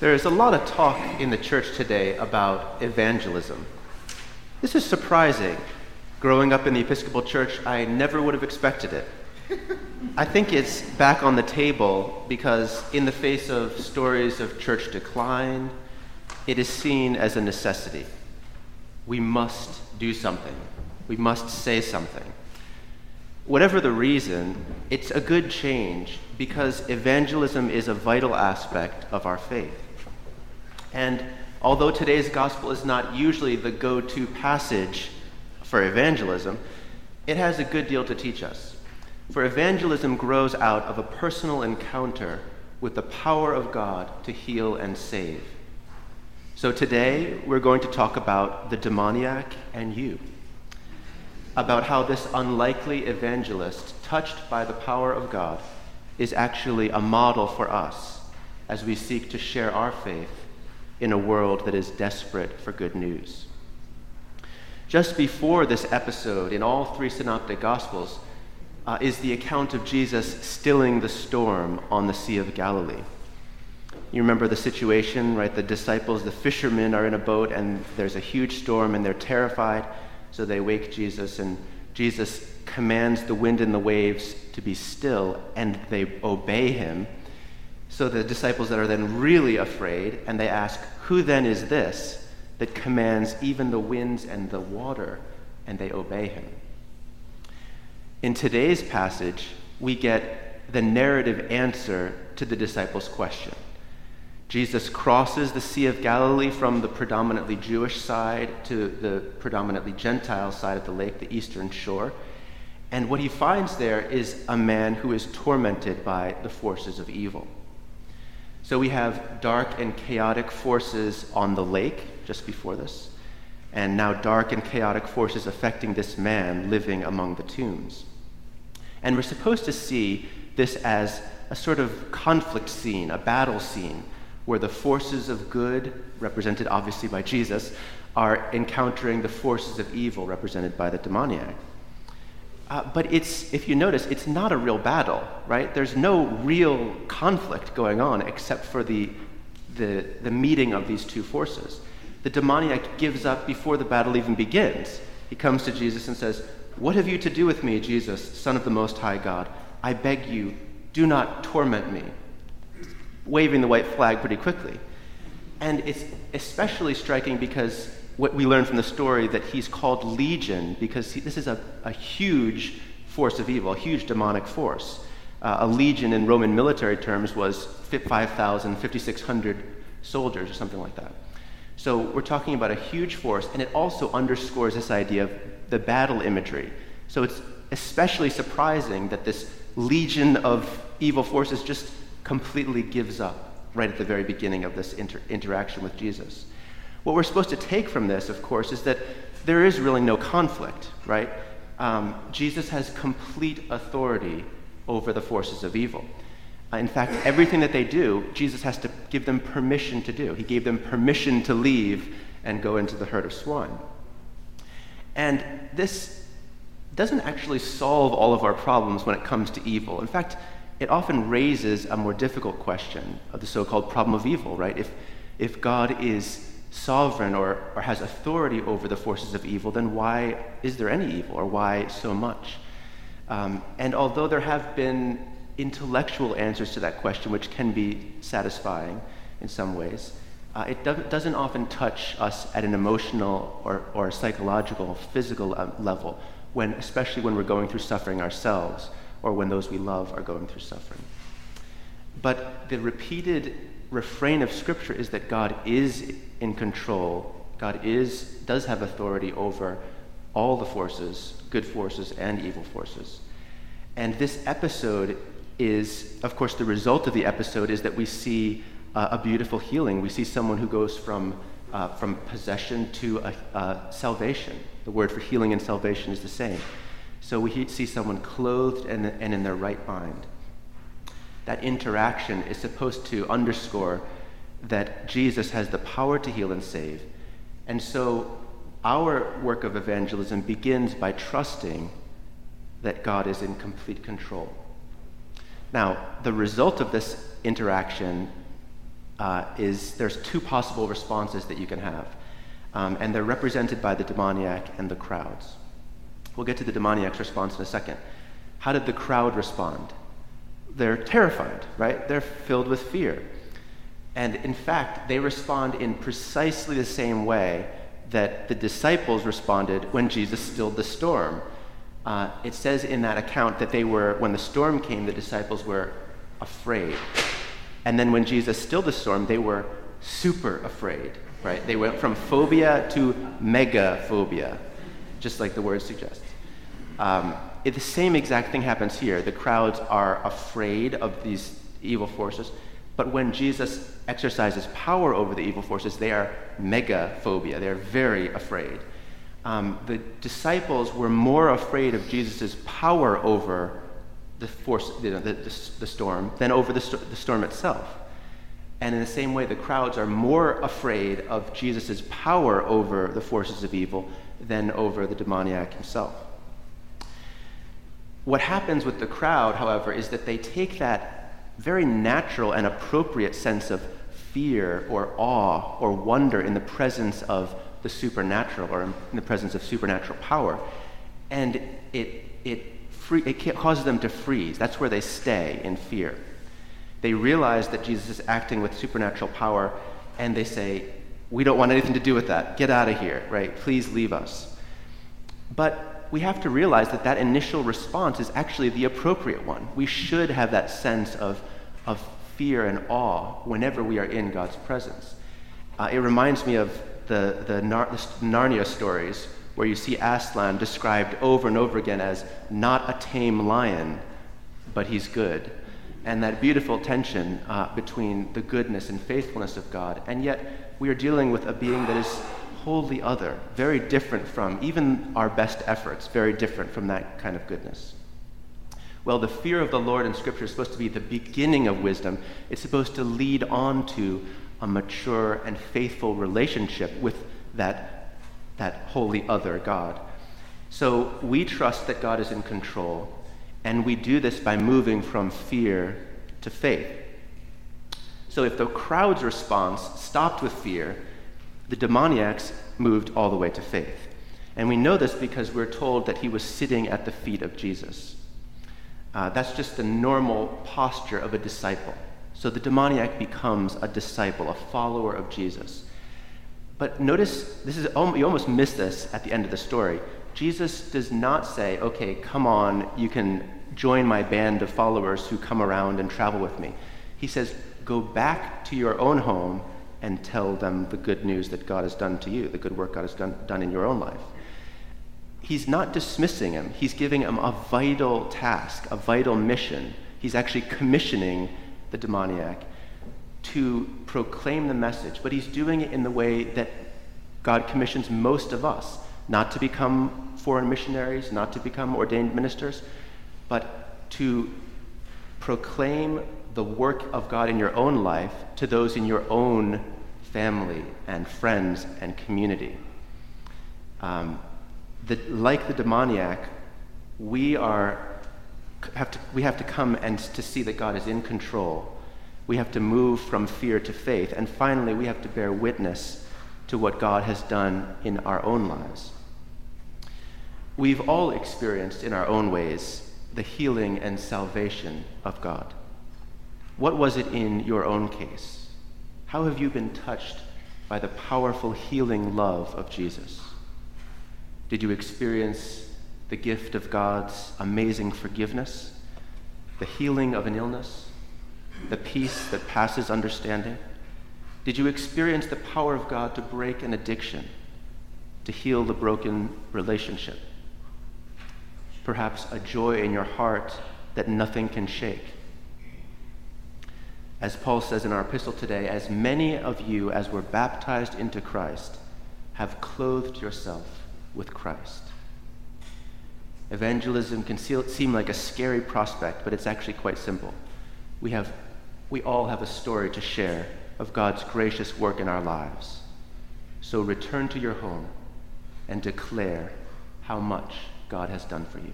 There is a lot of talk in the church today about evangelism. This is surprising. Growing up in the Episcopal Church, I never would have expected it. I think it's back on the table because, in the face of stories of church decline, it is seen as a necessity. We must do something, we must say something. Whatever the reason, it's a good change because evangelism is a vital aspect of our faith. And although today's gospel is not usually the go to passage for evangelism, it has a good deal to teach us. For evangelism grows out of a personal encounter with the power of God to heal and save. So today we're going to talk about the demoniac and you, about how this unlikely evangelist, touched by the power of God, is actually a model for us as we seek to share our faith in a world that is desperate for good news. Just before this episode, in all three synoptic gospels, uh, is the account of Jesus stilling the storm on the Sea of Galilee. You remember the situation, right? The disciples, the fishermen, are in a boat and there's a huge storm and they're terrified. So they wake Jesus, and Jesus commands the wind and the waves to be still, and they obey him. So the disciples that are then really afraid, and they ask, Who then is this that commands even the winds and the water? And they obey him. In today's passage, we get the narrative answer to the disciples' question. Jesus crosses the Sea of Galilee from the predominantly Jewish side to the predominantly Gentile side of the lake, the eastern shore. And what he finds there is a man who is tormented by the forces of evil. So we have dark and chaotic forces on the lake just before this, and now dark and chaotic forces affecting this man living among the tombs. And we're supposed to see this as a sort of conflict scene, a battle scene where the forces of good, represented obviously by Jesus, are encountering the forces of evil, represented by the demoniac. Uh, but it's, if you notice, it's not a real battle, right? There's no real conflict going on except for the, the, the meeting of these two forces. The demoniac gives up before the battle even begins. He comes to Jesus and says, What have you to do with me, Jesus, Son of the Most High God? I beg you, do not torment me waving the white flag pretty quickly. And it's especially striking because what we learn from the story that he's called Legion because he, this is a, a, huge force of evil, a huge demonic force. Uh, a legion in Roman military terms was 5,000, 5,600 soldiers or something like that. So we're talking about a huge force, and it also underscores this idea of the battle imagery. So it's especially surprising that this legion of evil forces just completely gives up right at the very beginning of this inter- interaction with Jesus. What we're supposed to take from this, of course, is that there is really no conflict, right? Um, Jesus has complete authority over the forces of evil. Uh, in fact, everything that they do, Jesus has to give them permission to do. He gave them permission to leave and go into the herd of swine. And this doesn't actually solve all of our problems when it comes to evil. In fact, it often raises a more difficult question of the so called problem of evil, right? If, if God is sovereign or, or has authority over the forces of evil, then why is there any evil or why so much? Um, and although there have been intellectual answers to that question, which can be satisfying in some ways, uh, it doesn't, doesn't often touch us at an emotional or, or psychological, physical um, level, when, especially when we're going through suffering ourselves or when those we love are going through suffering. But the repeated refrain of Scripture is that God is in control. God is, does have authority over all the forces, good forces and evil forces. And this episode is, of course, the result of the episode is that we see uh, a beautiful healing. We see someone who goes from, uh, from possession to a, salvation. The word for healing and salvation is the same. So we see someone clothed and, and in their right mind. That interaction is supposed to underscore that Jesus has the power to heal and save. And so our work of evangelism begins by trusting that God is in complete control. Now, the result of this interaction uh, is there's two possible responses that you can have, um, and they're represented by the demoniac and the crowds. We'll get to the demoniac's response in a second. How did the crowd respond? They're terrified, right? They're filled with fear. And in fact, they respond in precisely the same way that the disciples responded when Jesus stilled the storm. Uh, it says in that account that they were, when the storm came, the disciples were afraid. And then when Jesus stilled the storm, they were super afraid, right? They went from phobia to megaphobia, just like the word suggests. Um, it, the same exact thing happens here. The crowds are afraid of these evil forces, but when Jesus exercises power over the evil forces, they are megaphobia. They're very afraid. Um, the disciples were more afraid of Jesus' power over the force, you know, the, the, the, storm, than over the, the storm itself. And in the same way, the crowds are more afraid of Jesus' power over the forces of evil than over the demoniac himself. What happens with the crowd, however, is that they take that very natural and appropriate sense of fear or awe or wonder in the presence of the supernatural or in the presence of supernatural power. And it, it, free, it causes them to freeze. That's where they stay in fear. They realize that Jesus is acting with supernatural power and they say, We don't want anything to do with that. Get out of here, right? Please leave us. But we have to realize that that initial response is actually the appropriate one. We should have that sense of, of fear and awe whenever we are in God's presence. Uh, it reminds me of the, the, Nar- the Narnia stories where you see Aslan described over and over again as not a tame lion, but he's good. And that beautiful tension uh, between the goodness and faithfulness of God. And yet, we are dealing with a being that is wholly other, very different from even our best efforts, very different from that kind of goodness. Well, the fear of the Lord in Scripture is supposed to be the beginning of wisdom. It's supposed to lead on to a mature and faithful relationship with that, that wholly other God. So we trust that God is in control, and we do this by moving from fear to faith. So if the crowd's response stopped with fear, the demoniacs moved all the way to faith. And we know this because we're told that he was sitting at the feet of Jesus. Uh, that's just the normal posture of a disciple. So the demoniac becomes a disciple, a follower of Jesus. But notice, this is you almost miss this at the end of the story. Jesus does not say, okay, come on, you can join my band of followers who come around and travel with me. He says, go back to your own home and tell them the good news that God has done to you, the good work God has done, done in your own life. He's not dismissing him, he's giving him a vital task, a vital mission. He's actually commissioning the demoniac to proclaim the message, but he's doing it in the way that God commissions most of us not to become foreign missionaries, not to become ordained ministers, but to proclaim the work of God in your own life to those in your own family and friends and community. Um, the, like the demoniac, we are have to, we have to come and to see that God is in control. We have to move from fear to faith. And finally, we have to bear witness to what God has done in our own lives. We've all experienced in our own ways the healing and salvation of God. What was it in your own case? How have you been touched by the powerful healing love of Jesus? Did you experience the gift of God's amazing forgiveness, the healing of an illness, the peace that passes understanding? Did you experience the power of God to break an addiction, to heal the broken relationship? Perhaps a joy in your heart that nothing can shake as Paul says in our epistle today, as many of you as were baptized into Christ have clothed yourself with Christ. Evangelism can seem like a scary prospect, but it's actually quite simple. We, have, we all have a story to share of God's gracious work in our lives. So return to your home and declare how much God has done for you.